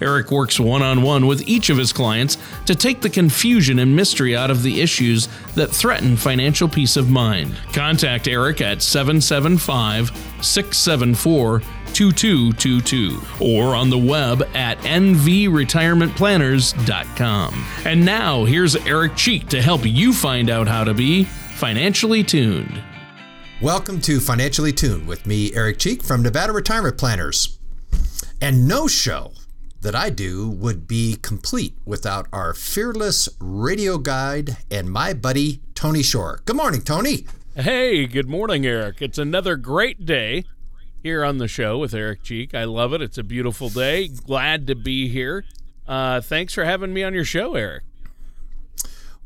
Eric works one on one with each of his clients to take the confusion and mystery out of the issues that threaten financial peace of mind. Contact Eric at 775 674 2222 or on the web at nvretirementplanners.com. And now here's Eric Cheek to help you find out how to be financially tuned. Welcome to Financially Tuned with me, Eric Cheek from Nevada Retirement Planners. And no show that I do would be complete without our fearless radio guide and my buddy, Tony Shore. Good morning, Tony. Hey, good morning, Eric. It's another great day here on the show with Eric Cheek. I love it. It's a beautiful day. Glad to be here. Uh, thanks for having me on your show, Eric.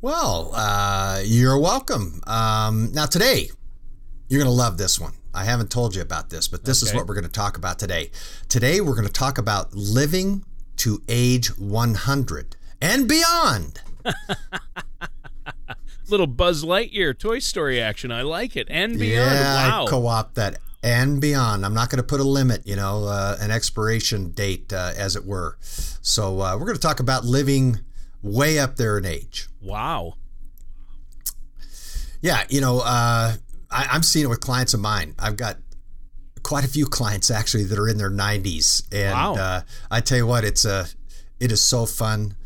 Well, uh, you're welcome. Um, now, today, you're going to love this one. I haven't told you about this, but this okay. is what we're going to talk about today. Today, we're going to talk about living to age 100 and beyond. Little Buzz Lightyear Toy Story action. I like it. And beyond. Yeah, wow. I co-op that and beyond. I'm not going to put a limit, you know, uh, an expiration date, uh, as it were. So uh, we're going to talk about living way up there in age. Wow. Yeah, you know, uh, I, I'm seeing it with clients of mine. I've got quite a few clients actually that are in their 90s, and wow. Uh, I tell you what, it's a, it is so fun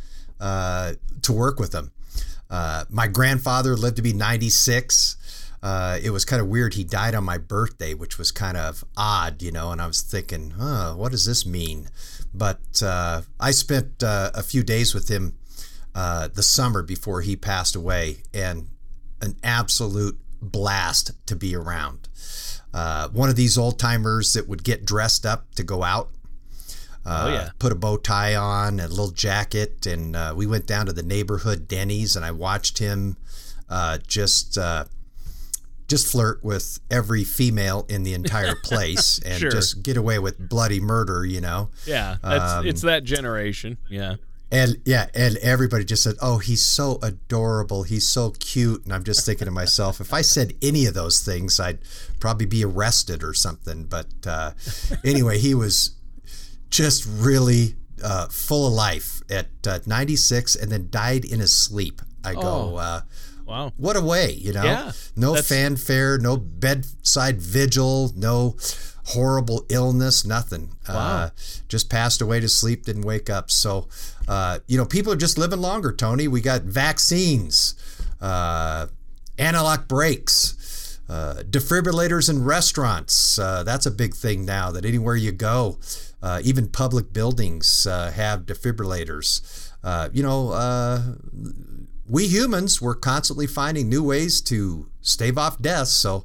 uh, to work with them. my grandfather lived to be 96 uh, it was kind of weird. He died on my birthday, which was kind of odd, you know. And I was thinking, huh, what does this mean? But uh, I spent uh, a few days with him uh, the summer before he passed away, and an absolute blast to be around. Uh, one of these old timers that would get dressed up to go out. Uh, oh, yeah. Put a bow tie on, a little jacket, and we went down to the neighborhood Denny's, and I watched him just just flirt with every female in the entire place and sure. just get away with bloody murder, you know? Yeah, um, it's that generation. Yeah. And yeah, and everybody just said, "Oh, he's so adorable. He's so cute." And I'm just thinking to myself, if I said any of those things, I'd probably be arrested or something. But uh, anyway, he was just really uh, full of life at uh, 96, and then died in his sleep. I go, oh. Uh, Wow. What a way, you know? Yeah, no fanfare, no bedside vigil, no horrible illness, nothing. Uh, wow. Uh, just passed away to sleep, didn't wake up. So, uh, you know, people are just living longer, Tony. We got vaccines, uh, antilock brakes, uh, defibrillators in restaurants. Uh, that's a big thing now that anywhere you go, even public buildings have defibrillators. you know, we humans were constantly finding new ways to stave off death. So,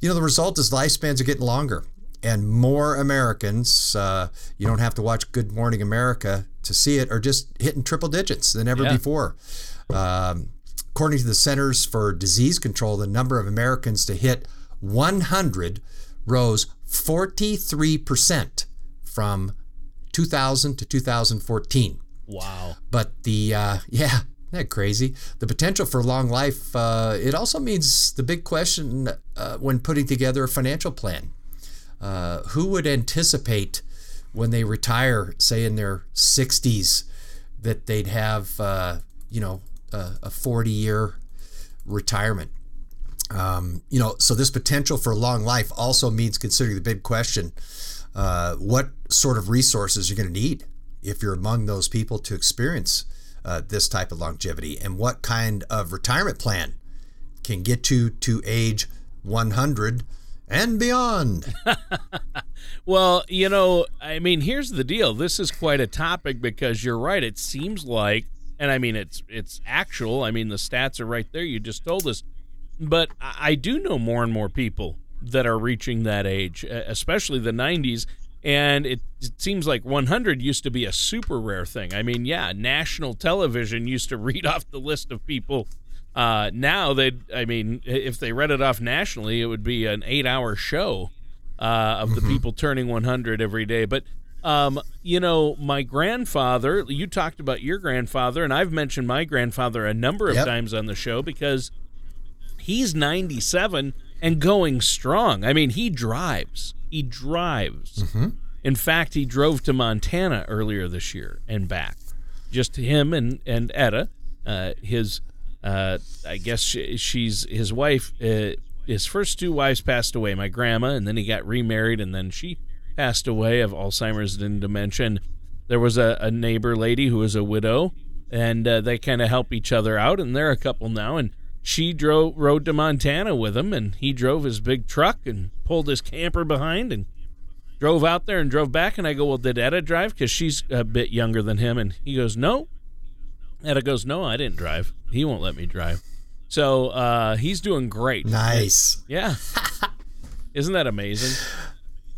you know, the result is lifespans are getting longer. And more Americans, uh, you don't have to watch Good Morning America to see it, are just hitting triple digits than ever yeah. before. Um, according to the Centers for Disease Control, the number of Americans to hit 100 rose 43% from 2000 to 2014. Wow. But the, uh, yeah, isn't that crazy? The potential for long life, uh, it also means the big question uh, when putting together a financial plan. Uh, who would anticipate when they retire, say in their 60s, that they'd have, uh, you know, a 40 year retirement? Um, you know, so this potential for long life also means considering the big question uh, what sort of resources you're going to need if you're among those people to experience uh, this type of longevity and what kind of retirement plan can get you to age 100 and beyond. well, you know, I mean, here's the deal. This is quite a topic because you're right. It seems like and I mean it's it's actual. I mean the stats are right there. You just told us, but I do know more and more people that are reaching that age, especially the 90s. And it, it, seems like 100 used to be a super rare thing. I mean, yeah, national television used to read off the list of people. Uh, now they, I mean, if they read it off nationally, it would be an eight-hour show uh, of the mm-hmm. people turning 100 every day. But um, you know, my grandfather, you talked about your grandfather, and I've mentioned my grandfather a number of yep. times on the show because he's 97 and going strong. I mean, he drives. He drives. Mm-hmm. In fact, he drove to Montana earlier this year and back. Just him and and Etta, uh, his, uh, I guess she, she's his wife. Uh, his first two wives passed away. My grandma, and then he got remarried, and then she passed away of Alzheimer's and dementia. There was a, a neighbor lady who was a widow, and uh, they kind of help each other out, and they're a couple now. And she drove rode to Montana with him, and he drove his big truck and pulled his camper behind and drove out there and drove back. And I go, "Well, did Etta drive? Because she's a bit younger than him." And he goes, "No." Etta goes, "No, I didn't drive. He won't let me drive." So uh, he's doing great. Nice. Yeah. Isn't that amazing?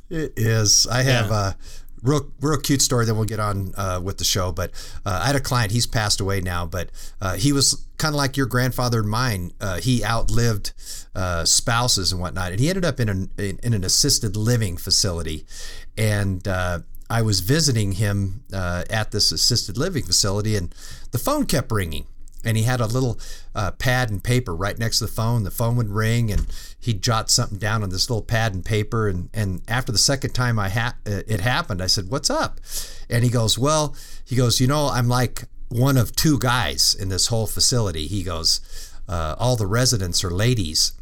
It is. I have yeah. a real, real cute story that we'll get on uh, with the show. But uh, I had a client. He's passed away now, but uh, he was kind of like your grandfather and mine. Uh, he outlived uh, spouses and whatnot, and he ended up in an in, in an assisted living facility, and. Uh, I was visiting him at this assisted living facility, and the phone kept ringing and he had a little uh, pad and paper right next to the phone. The phone would ring, and he'd jot something down on this little pad and paper. And and after the second time I ha- uh, it happened, I said, "What's up?" And he goes, "Well," he goes, "You know, I'm like one of two guys in this whole facility." He goes, uh, "All the residents are ladies."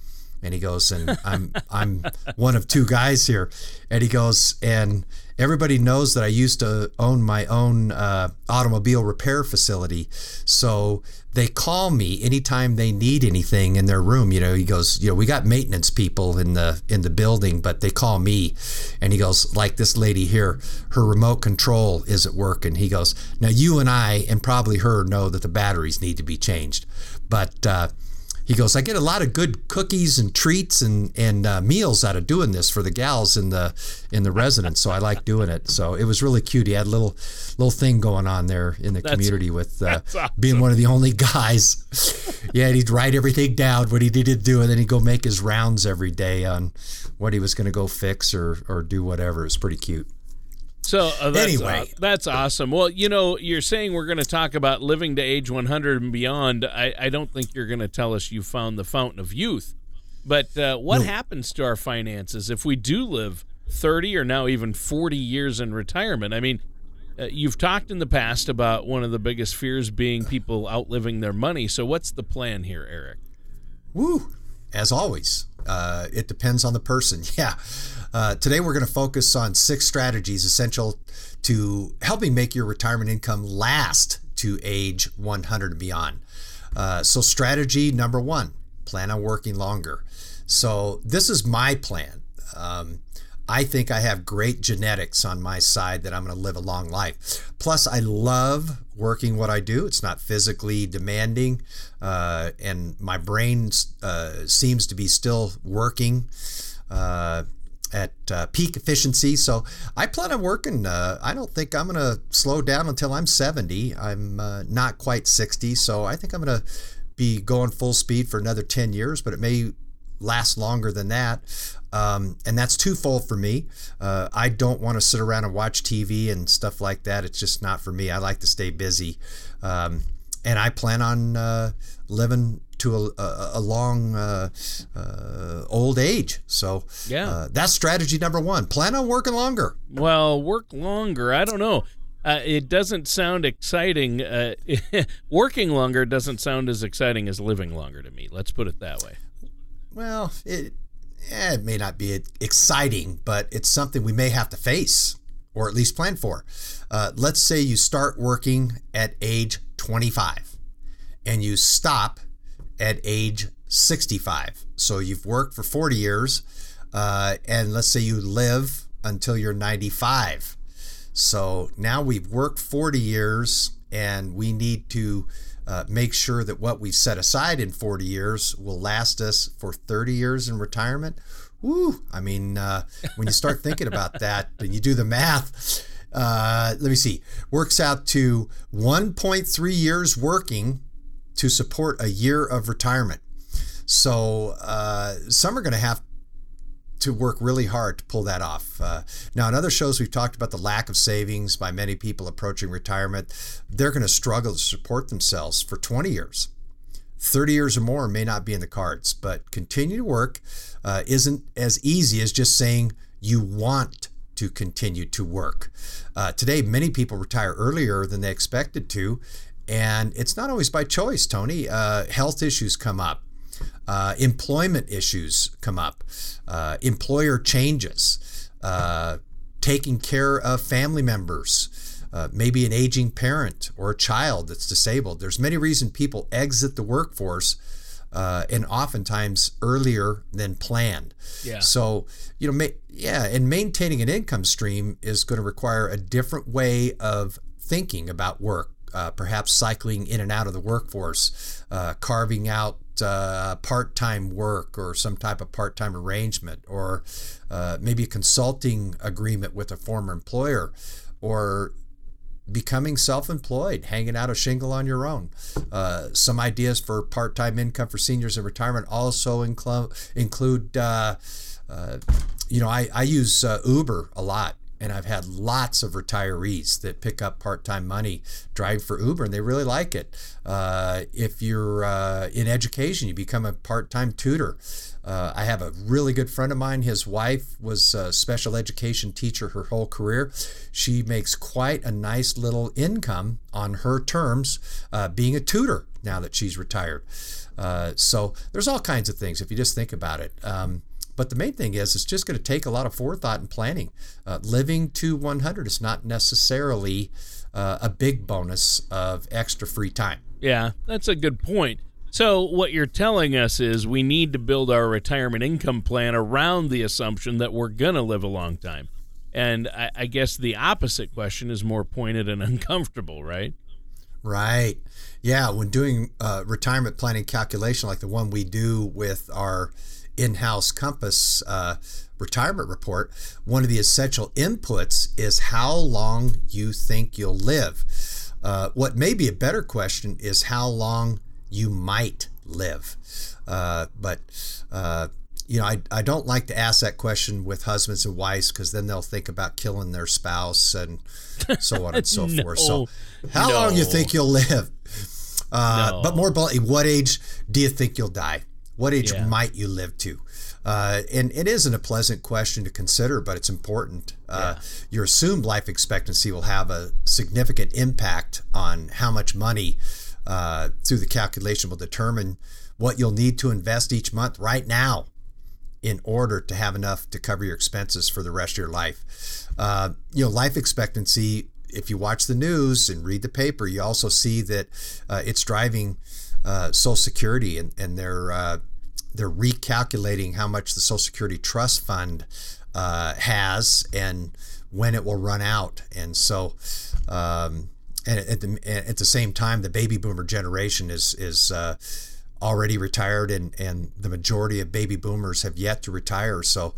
And he goes, and I'm I'm one of two guys here, and he goes, and everybody knows that I used to own my own uh, automobile repair facility, so they call me anytime they need anything in their room. You know, he goes, you know, we got maintenance people in the in the building, but they call me, and he goes, like this lady here, her remote control isn't working. He goes, now you and I and probably her know that the batteries need to be changed, but. Uh, he goes, I get a lot of good cookies and treats and and uh, meals out of doing this for the gals in the in the residence. So I like doing it. So it was really cute. He had a little little thing going on there in the that's, community with uh, awesome. being one of the only guys. yeah, he'd write everything down what he needed to do, and then he'd go make his rounds every day on what he was going to go fix or or do whatever. It was pretty cute. So uh, that's, anyway, uh, that's awesome. Well, you know, you're saying we're going to talk about living to age 100 and beyond. I, I don't think you're going to tell us you found the fountain of youth. But uh, what no. happens to our finances if we do live 30 or now even 40 years in retirement? I mean, uh, you've talked in the past about one of the biggest fears being people outliving their money. So what's the plan here, Eric? Woo! As always, uh, it depends on the person. Yeah. Uh, today, we're going to focus on six strategies essential to helping make your retirement income last to age 100 and beyond. Uh, so, strategy number one plan on working longer. So, this is my plan. Um, I think I have great genetics on my side that I'm going to live a long life. Plus, I love working what I do. It's not physically demanding, uh, and my brain uh, seems to be still working. Uh, at uh, peak efficiency. So I plan on working. Uh, I don't think I'm going to slow down until I'm 70. I'm uh, not quite 60. So I think I'm going to be going full speed for another 10 years, but it may last longer than that. Um, and that's twofold for me. Uh, I don't want to sit around and watch TV and stuff like that. It's just not for me. I like to stay busy. Um, and I plan on uh, living to a, a, a long uh, uh, old age. So yeah, uh, that's strategy number one. Plan on working longer. Well, work longer. I don't know. Uh, it doesn't sound exciting. Uh, working longer doesn't sound as exciting as living longer to me. Let's put it that way. Well, it eh, it may not be exciting, but it's something we may have to face or at least plan for. Uh, let's say you start working at age 25 and you stop at age 65. So you've worked for 40 years, uh, and let's say you live until you're 95. So now we've worked 40 years and we need to uh, make sure that what we've set aside in 40 years will last us for 30 years in retirement. Woo! I mean, uh, when you start thinking about that and you do the math, uh, let me see, works out to 1.3 years working to support a year of retirement. So uh, some are going to have to work really hard to pull that off. Uh, now, in other shows, we've talked about the lack of savings by many people approaching retirement. They're going to struggle to support themselves for 20 years. 30 years or more may not be in the cards, but continue to work uh, isn't as easy as just saying you want to continue to work. Uh, today, many people retire earlier than they expected to, and it's not always by choice, Tony. Uh, health issues come up. Uh, employment issues come up, uh, employer changes, uh, taking care of family members, uh, maybe an aging parent or a child that's disabled. There's many reasons people exit the workforce. Uh, and oftentimes earlier than planned. Yeah. So, you know, ma- yeah, and maintaining an income stream is going to require a different way of thinking about work. Uh, perhaps cycling in and out of the workforce, uh, carving out uh, part time work or some type of part time arrangement, or uh, maybe a consulting agreement with a former employer, or becoming self employed, hanging out a shingle on your own. Uh, some ideas for part time income for seniors in retirement also include, include you know, I, I use Uber a lot and I've had lots of retirees that pick up part-time money drive for Uber, and they really like it. Uh, if you're uh, in education, you become a part-time tutor. Uh, I have a really good friend of mine. His wife was a special education teacher her whole career. She makes quite a nice little income on her terms, uh, being a tutor now that she's retired. Uh, so there's all kinds of things if you just think about it. Um, but the main thing is, it's just going to take a lot of forethought and planning. Uh, living to 100 is not necessarily uh, a big bonus of extra free time. Yeah, that's a good point. So, what you're telling us is we need to build our retirement income plan around the assumption that we're going to live a long time. And I, I, guess the opposite question is more pointed and uncomfortable, right? Right. Yeah. When doing uh, retirement planning calculation like the one we do with our in-house Compass uh, retirement report, one of the essential inputs is how long you think you'll live. Uh, what may be a better question is how long you might live. Uh, but uh, you know, I, I don't like to ask that question with husbands and wives because then they'll think about killing their spouse and so on and so no, forth. So, how no. long you think you'll live? Uh, no. But more bluntly, what age do you think you'll die? What age yeah. might you live to? Uh, and it isn't a pleasant question to consider, but it's important. Uh, yeah. Your assumed life expectancy will have a significant impact on how much money, uh, through the calculation, will determine what you'll need to invest each month right now in order to have enough to cover your expenses for the rest of your life. Uh, you know, life expectancy. If you watch the news and read the paper, you also see that uh, it's driving uh, Social Security and, and their they're recalculating how much the Social Security Trust Fund uh, has and when it will run out. And so, um, and at the, at the same time, the baby boomer generation is is uh, already retired, and and the majority of baby boomers have yet to retire. So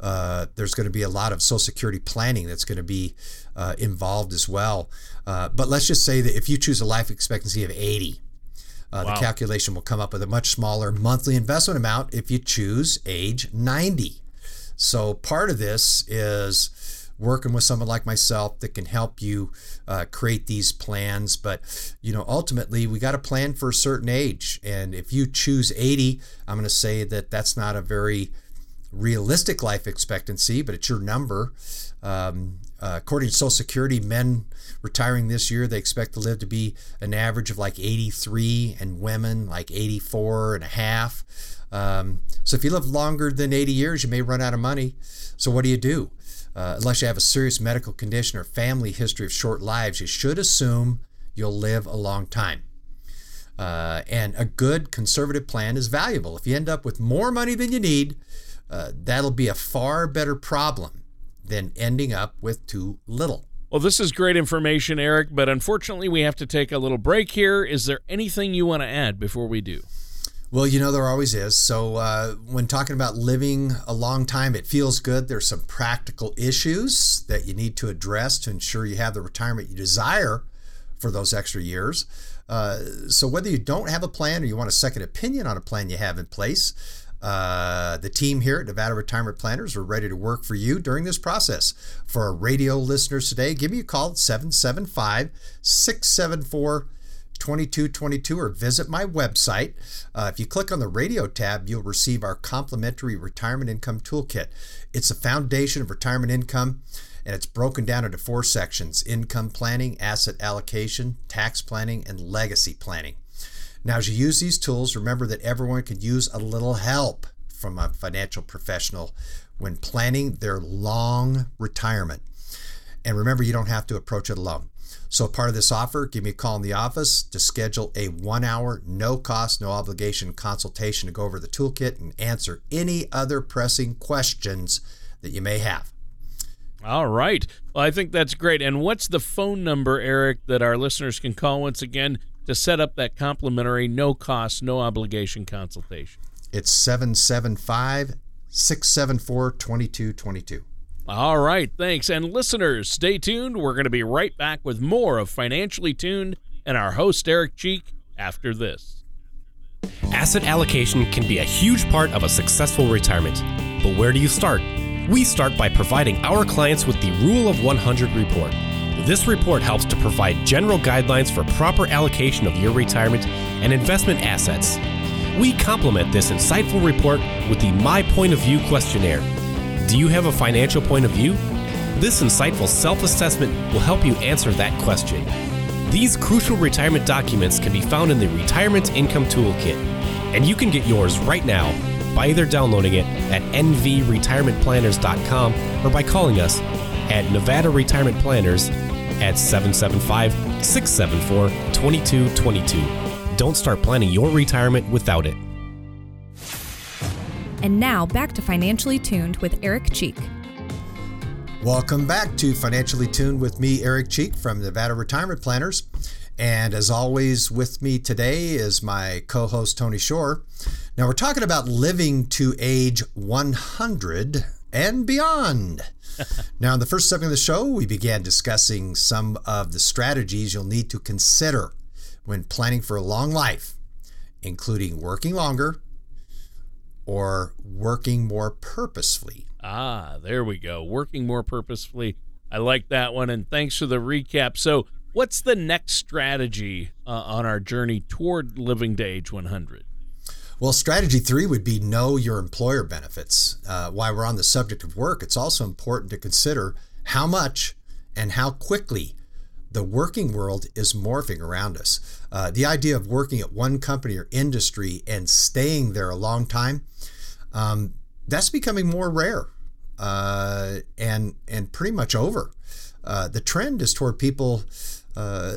uh, there's going to be a lot of Social Security planning that's going to be uh, involved as well. Uh, but let's just say that if you choose a life expectancy of 80, uh, wow. The calculation will come up with a much smaller monthly investment amount if you choose age 90. So part of this is working with someone like myself that can help you uh, create these plans. But you know, ultimately, we got a plan for a certain age, and if you choose 80, I'm going to say that that's not a very realistic life expectancy, but it's your number. Um, uh, according to Social Security, men retiring this year, they expect to live to be an average of like 83, and women like 84 and a half. Um, so if you live longer than 80 years, you may run out of money. So what do you do? Uh, unless you have a serious medical condition or family history of short lives, you should assume you'll live a long time. Uh, and a good conservative plan is valuable. If you end up with more money than you need, uh, that'll be a far better problem than ending up with too little. Well, this is great information, Eric, but unfortunately, we have to take a little break here. Is there anything you want to add before we do? Well, you know, there always is. So, uh, when talking about living a long time, it feels good. There's some practical issues that you need to address to ensure you have the retirement you desire for those extra years. Uh, so, whether you don't have a plan or you want a second opinion on a plan you have in place, uh, the team here at Nevada Retirement Planners are ready to work for you during this process. For our radio listeners today, give me a call at 775 674 2222 or visit my website. Uh, if you click on the radio tab, you'll receive our complimentary retirement income toolkit. It's a foundation of retirement income and it's broken down into four sections income planning, asset allocation, tax planning, and legacy planning. Now, as you use these tools, remember that everyone could use a little help from a financial professional when planning their long retirement. And remember, you don't have to approach it alone. So, part of this offer, give me a call in the office to schedule a one hour, no cost, no obligation consultation to go over the toolkit and answer any other pressing questions that you may have. All right. Well, I think that's great. And what's the phone number, Eric, that our listeners can call once again to set up that complimentary, no cost, no obligation consultation? It's 775 674 2222. All right, thanks. And listeners, stay tuned. We're going to be right back with more of Financially Tuned and our host, Eric Cheek, after this. Asset allocation can be a huge part of a successful retirement. But where do you start? We start by providing our clients with the Rule of 100 report. This report helps to provide general guidelines for proper allocation of your retirement and investment assets. We complement this insightful report with the My Point of View questionnaire do you have a financial point of view? This insightful self assessment will help you answer that question. These crucial retirement documents can be found in the Retirement Income Toolkit, and you can get yours right now by either downloading it at nvretirementplanners.com or by calling us at Nevada Retirement Planners at 775 674 2222. Don't start planning your retirement without it. And now back to Financially Tuned with Eric Cheek. Welcome back to Financially Tuned with me, Eric Cheek from Nevada Retirement Planners. And as always, with me today is my co host, Tony Shore. Now, we're talking about living to age 100 and beyond. now, in the first segment of the show, we began discussing some of the strategies you'll need to consider when planning for a long life, including working longer, or working more purposefully. Ah, there we go. Working more purposefully. I like that one. And thanks for the recap. So, what's the next strategy uh, on our journey toward living to age 100? Well, strategy three would be know your employer benefits. Uh, while we're on the subject of work, it's also important to consider how much and how quickly the working world is morphing around us. Uh, the idea of working at one company or industry and staying there a long time, um, that's becoming more rare uh, and and pretty much over. Uh, the trend is toward people uh,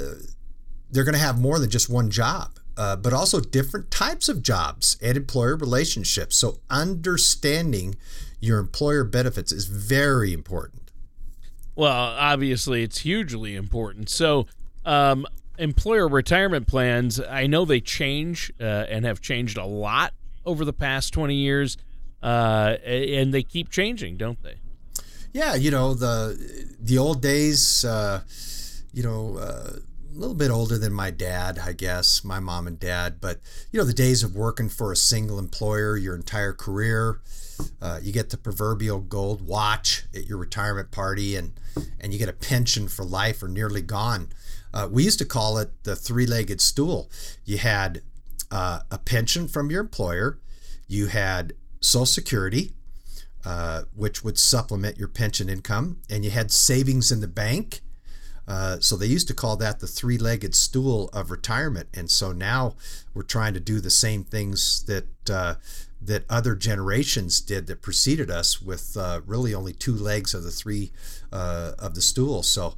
they're going to have more than just one job, uh, but also different types of jobs and employer relationships. So understanding your employer benefits is very important. Well, obviously, it's hugely important. So, um, employer retirement plans, I know they change uh, and have changed a lot over the past 20 years, uh, and they keep changing, don't they? Yeah, you know, the the old days, uh, you know, uh, a little bit older than my dad, I guess, my mom and dad, but, you know, the days of working for a single employer your entire career, uh, you get the proverbial gold watch at your retirement party, and and you get a pension for life or nearly gone. Uh, we used to call it the three-legged stool. You had uh, a pension from your employer, you had Social Security, uh, which would supplement your pension income, and you had savings in the bank. Uh, so they used to call that the three-legged stool of retirement, and so now we're trying to do the same things that uh, that other generations did that preceded us with uh, really only two legs of the three uh, of the stool. So,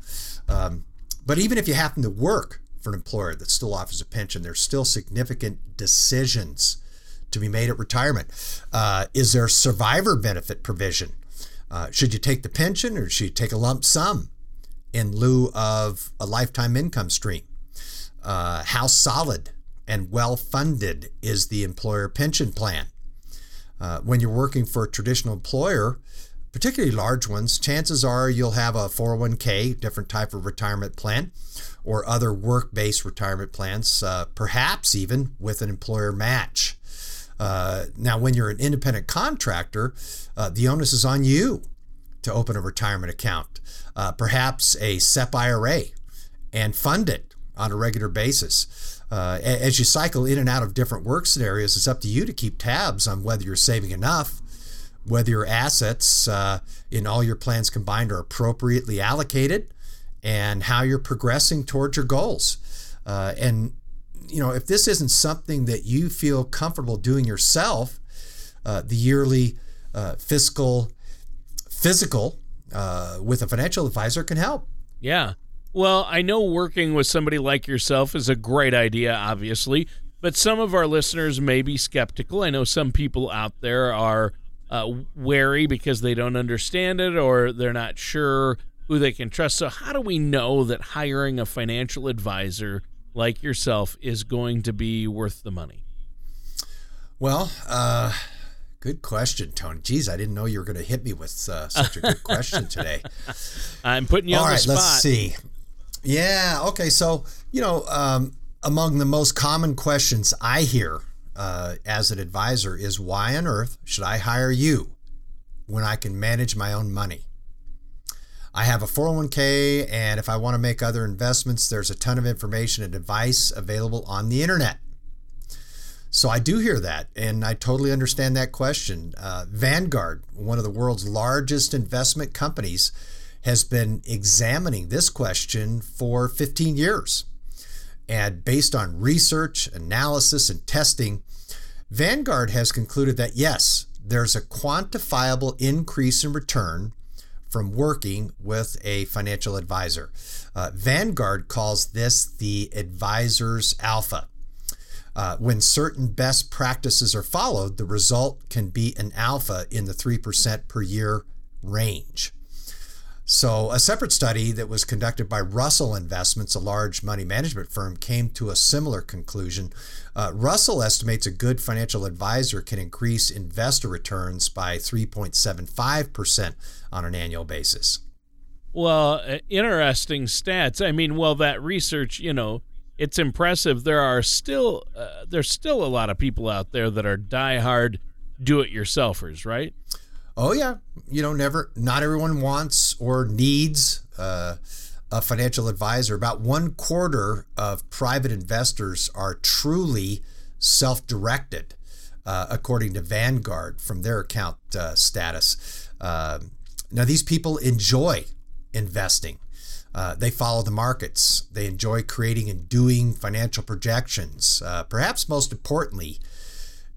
um, but even if you happen to work for an employer that still offers a pension, there's still significant decisions to be made at retirement. Uh, is there survivor benefit provision? Uh, should you take the pension or should you take a lump sum? In lieu of a lifetime income stream? Uh, how solid and well funded is the employer pension plan? Uh, when you're working for a traditional employer, particularly large ones, chances are you'll have a 401k, different type of retirement plan, or other work based retirement plans, uh, perhaps even with an employer match. Uh, now, when you're an independent contractor, uh, the onus is on you to open a retirement account, uh, perhaps a SEP IRA, and fund it on a regular basis. Uh, as you cycle in and out of different work scenarios, it's up to you to keep tabs on whether you're saving enough, whether your assets uh, in all your plans combined are appropriately allocated, and how you're progressing towards your goals. Uh, and you know, if this isn't something that you feel comfortable doing yourself, uh, the yearly uh, fiscal physical uh, with a financial advisor can help. Yeah. Well, I know working with somebody like yourself is a great idea, obviously, but some of our listeners may be skeptical. I know some people out there are uh, wary because they don't understand it or they're not sure who they can trust. So, how do we know that hiring a financial advisor like yourself is going to be worth the money? Well, uh, good question, Tony. Geez, I didn't know you were going to hit me with uh, such a good question today. I'm putting you All on right, the spot. All right, let's see. Yeah, okay. So, you know, um, among the most common questions I hear uh, as an advisor is why on earth should I hire you when I can manage my own money? I have a 401k, and if I want to make other investments, there's a ton of information and advice available on the internet. So I do hear that, and I totally understand that question. Uh, Vanguard, one of the world's largest investment companies, has been examining this question for 15 years. And based on research, analysis, and testing, Vanguard has concluded that yes, there's a quantifiable increase in return from working with a financial advisor. Uh, Vanguard calls this the advisor's alpha. Uh, when certain best practices are followed, the result can be an alpha in the 3% per year range. So, a separate study that was conducted by Russell Investments, a large money management firm, came to a similar conclusion. Uh, Russell estimates a good financial advisor can increase investor returns by 3.75% on an annual basis. Well, uh, interesting stats. I mean, well, that research, you know, it's impressive. There are still uh, there's still a lot of people out there that are diehard do-it-yourselfers, right? Oh yeah, you know, never. Not everyone wants or needs uh, a financial advisor. About one quarter of private investors are truly self-directed, uh, according to Vanguard from their account uh, status. Um, now, these people enjoy investing. Uh, they follow the markets. They enjoy creating and doing financial projections. Uh, perhaps most importantly,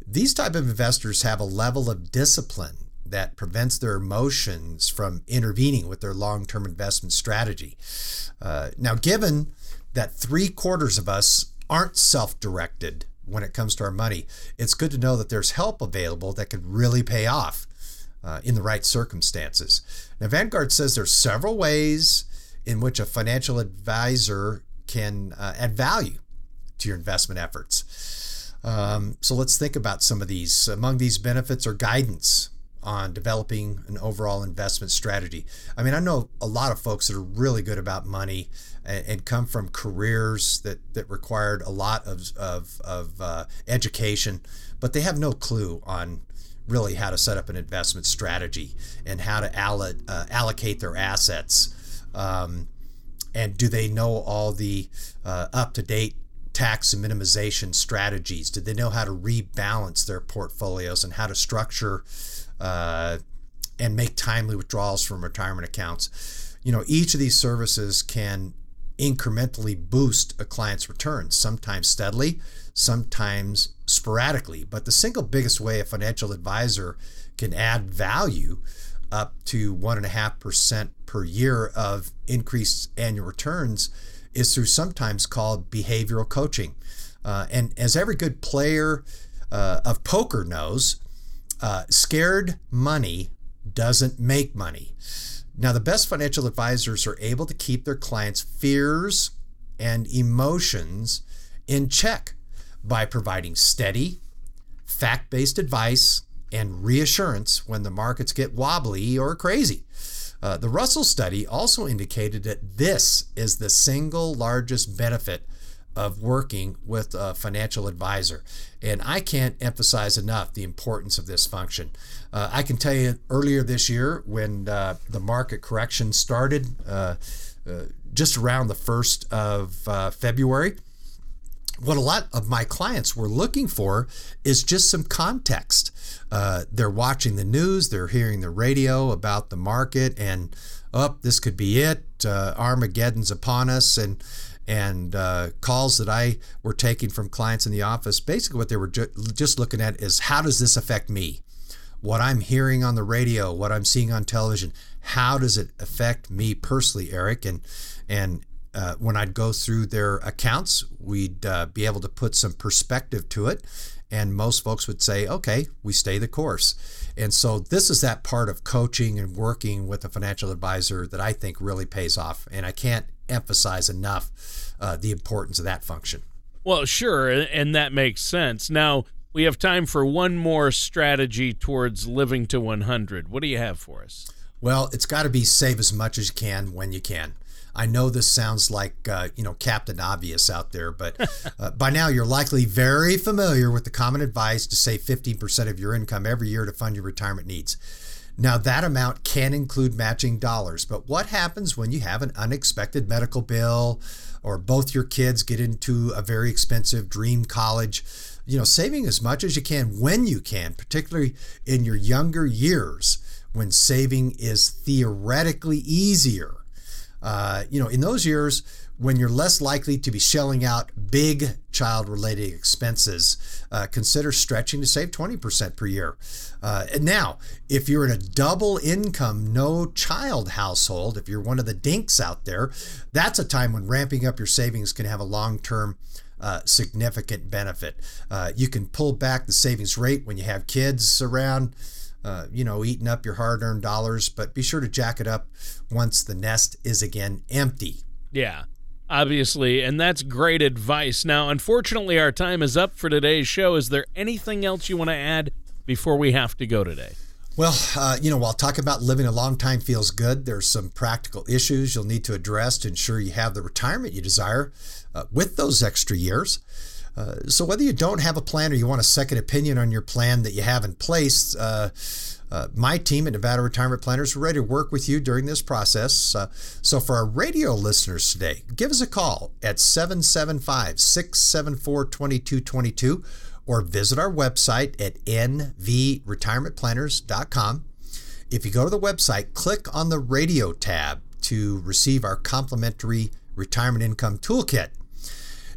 these type of investors have a level of discipline that prevents their emotions from intervening with their long-term investment strategy. Uh, now, given that three quarters of us aren't self-directed when it comes to our money, it's good to know that there's help available that could really pay off uh, in the right circumstances. Now, Vanguard says there's several ways in which a financial advisor can uh, add value to your investment efforts. Um, so let's think about some of these. Among these benefits are guidance on developing an overall investment strategy. I mean, I know a lot of folks that are really good about money and, and come from careers that, that required a lot of, of, of uh, education, but they have no clue on really how to set up an investment strategy and how to all- uh, allocate their assets. Um, and do they know all the uh, up to date tax minimization strategies? Do they know how to rebalance their portfolios and how to structure uh, and make timely withdrawals from retirement accounts? You know, each of these services can incrementally boost a client's returns, sometimes steadily, sometimes sporadically. But the single biggest way a financial advisor can add value up to 1.5% per year of increased annual returns is through sometimes called behavioral coaching. Uh, and as every good player uh, of poker knows, uh, scared money doesn't make money. Now, the best financial advisors are able to keep their clients' fears and emotions in check by providing steady, fact based advice and reassurance when the markets get wobbly or crazy. Uh, the Russell study also indicated that this is the single largest benefit of working with a financial advisor. And I can't emphasize enough the importance of this function. Uh, I can tell you earlier this year when uh, the market correction started, uh, uh just around the 1st of uh, February, what a lot of my clients were looking for is just some context. Uh, they're watching the news, they're hearing the radio about the market, and up, oh, this could be it. Uh, Armageddon's upon us, and and uh, calls that I were taking from clients in the office. Basically, what they were ju- just looking at is how does this affect me? What I'm hearing on the radio, what I'm seeing on television, how does it affect me personally, Eric? And and uh, when I'd go through their accounts, we'd uh, be able to put some perspective to it. And most folks would say, okay, we stay the course. And so this is that part of coaching and working with a financial advisor that I think really pays off. And I can't emphasize enough uh, the importance of that function. Well, sure. And that makes sense. Now, we have time for one more strategy towards living to 100. What do you have for us? Well, it's got to be save as much as you can when you can. I know this sounds like uh, you know Captain Obvious out there, but uh, by now you're likely very familiar with the common advice to save 15% of your income every year to fund your retirement needs. Now that amount can include matching dollars, but what happens when you have an unexpected medical bill or both your kids get into a very expensive dream college? You know, saving as much as you can when you can, particularly in your younger years when saving is theoretically easier uh, you know, in those years when you're less likely to be shelling out big child related expenses, uh, consider stretching to save 20% per year. Uh, and now, if you're in a double income, no child household, if you're one of the dinks out there, that's a time when ramping up your savings can have a long term uh, significant benefit. Uh, you can pull back the savings rate when you have kids around uh, you know, eating up your hard earned dollars, but be sure to jack it up once the nest is again empty. Yeah, obviously. And that's great advice. Now, unfortunately, our time is up for today's show. Is there anything else you want to add before we have to go today? Well, uh, you know, while talking about living a long time feels good, there's some practical issues you'll need to address to ensure you have the retirement you desire uh, with those extra years. Uh, so whether you don't have a plan or you want a second opinion on your plan that you have in place, uh, uh, my team at Nevada Retirement Planners are ready to work with you during this process. Uh, so for our radio listeners today, give us a call at 775 674 2222 or visit our website at nvretirementplanners.com. If you go to the website, click on the radio tab to receive our complimentary retirement income toolkit.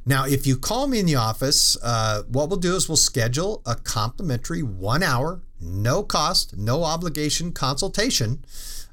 Now, if you call me in the office, uh, what we'll do is we'll schedule a complimentary one hour, no cost, no obligation consultation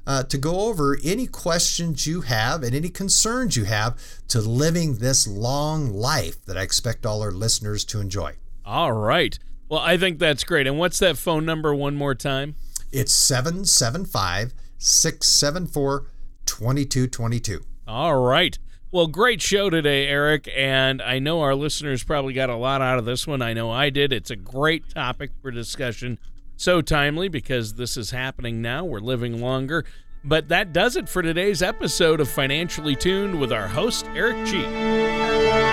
uh, to go over any questions you have and any concerns you have to living this long life that I expect all our listeners to enjoy. All right. Well, I think that's great. And what's that phone number one more time? It's 775 674 2222. All right. Well, great show today, Eric. And I know our listeners probably got a lot out of this one. I know I did. It's a great topic for discussion. So timely because this is happening now. We're living longer. But that does it for today's episode of Financially Tuned with our host, Eric Cheek.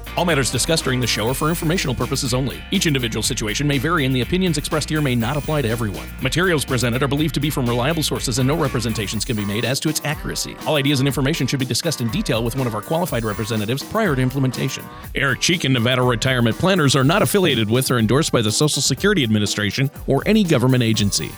All matters discussed during the show are for informational purposes only. Each individual situation may vary, and the opinions expressed here may not apply to everyone. Materials presented are believed to be from reliable sources, and no representations can be made as to its accuracy. All ideas and information should be discussed in detail with one of our qualified representatives prior to implementation. Eric Cheek and Nevada Retirement Planners are not affiliated with or endorsed by the Social Security Administration or any government agency.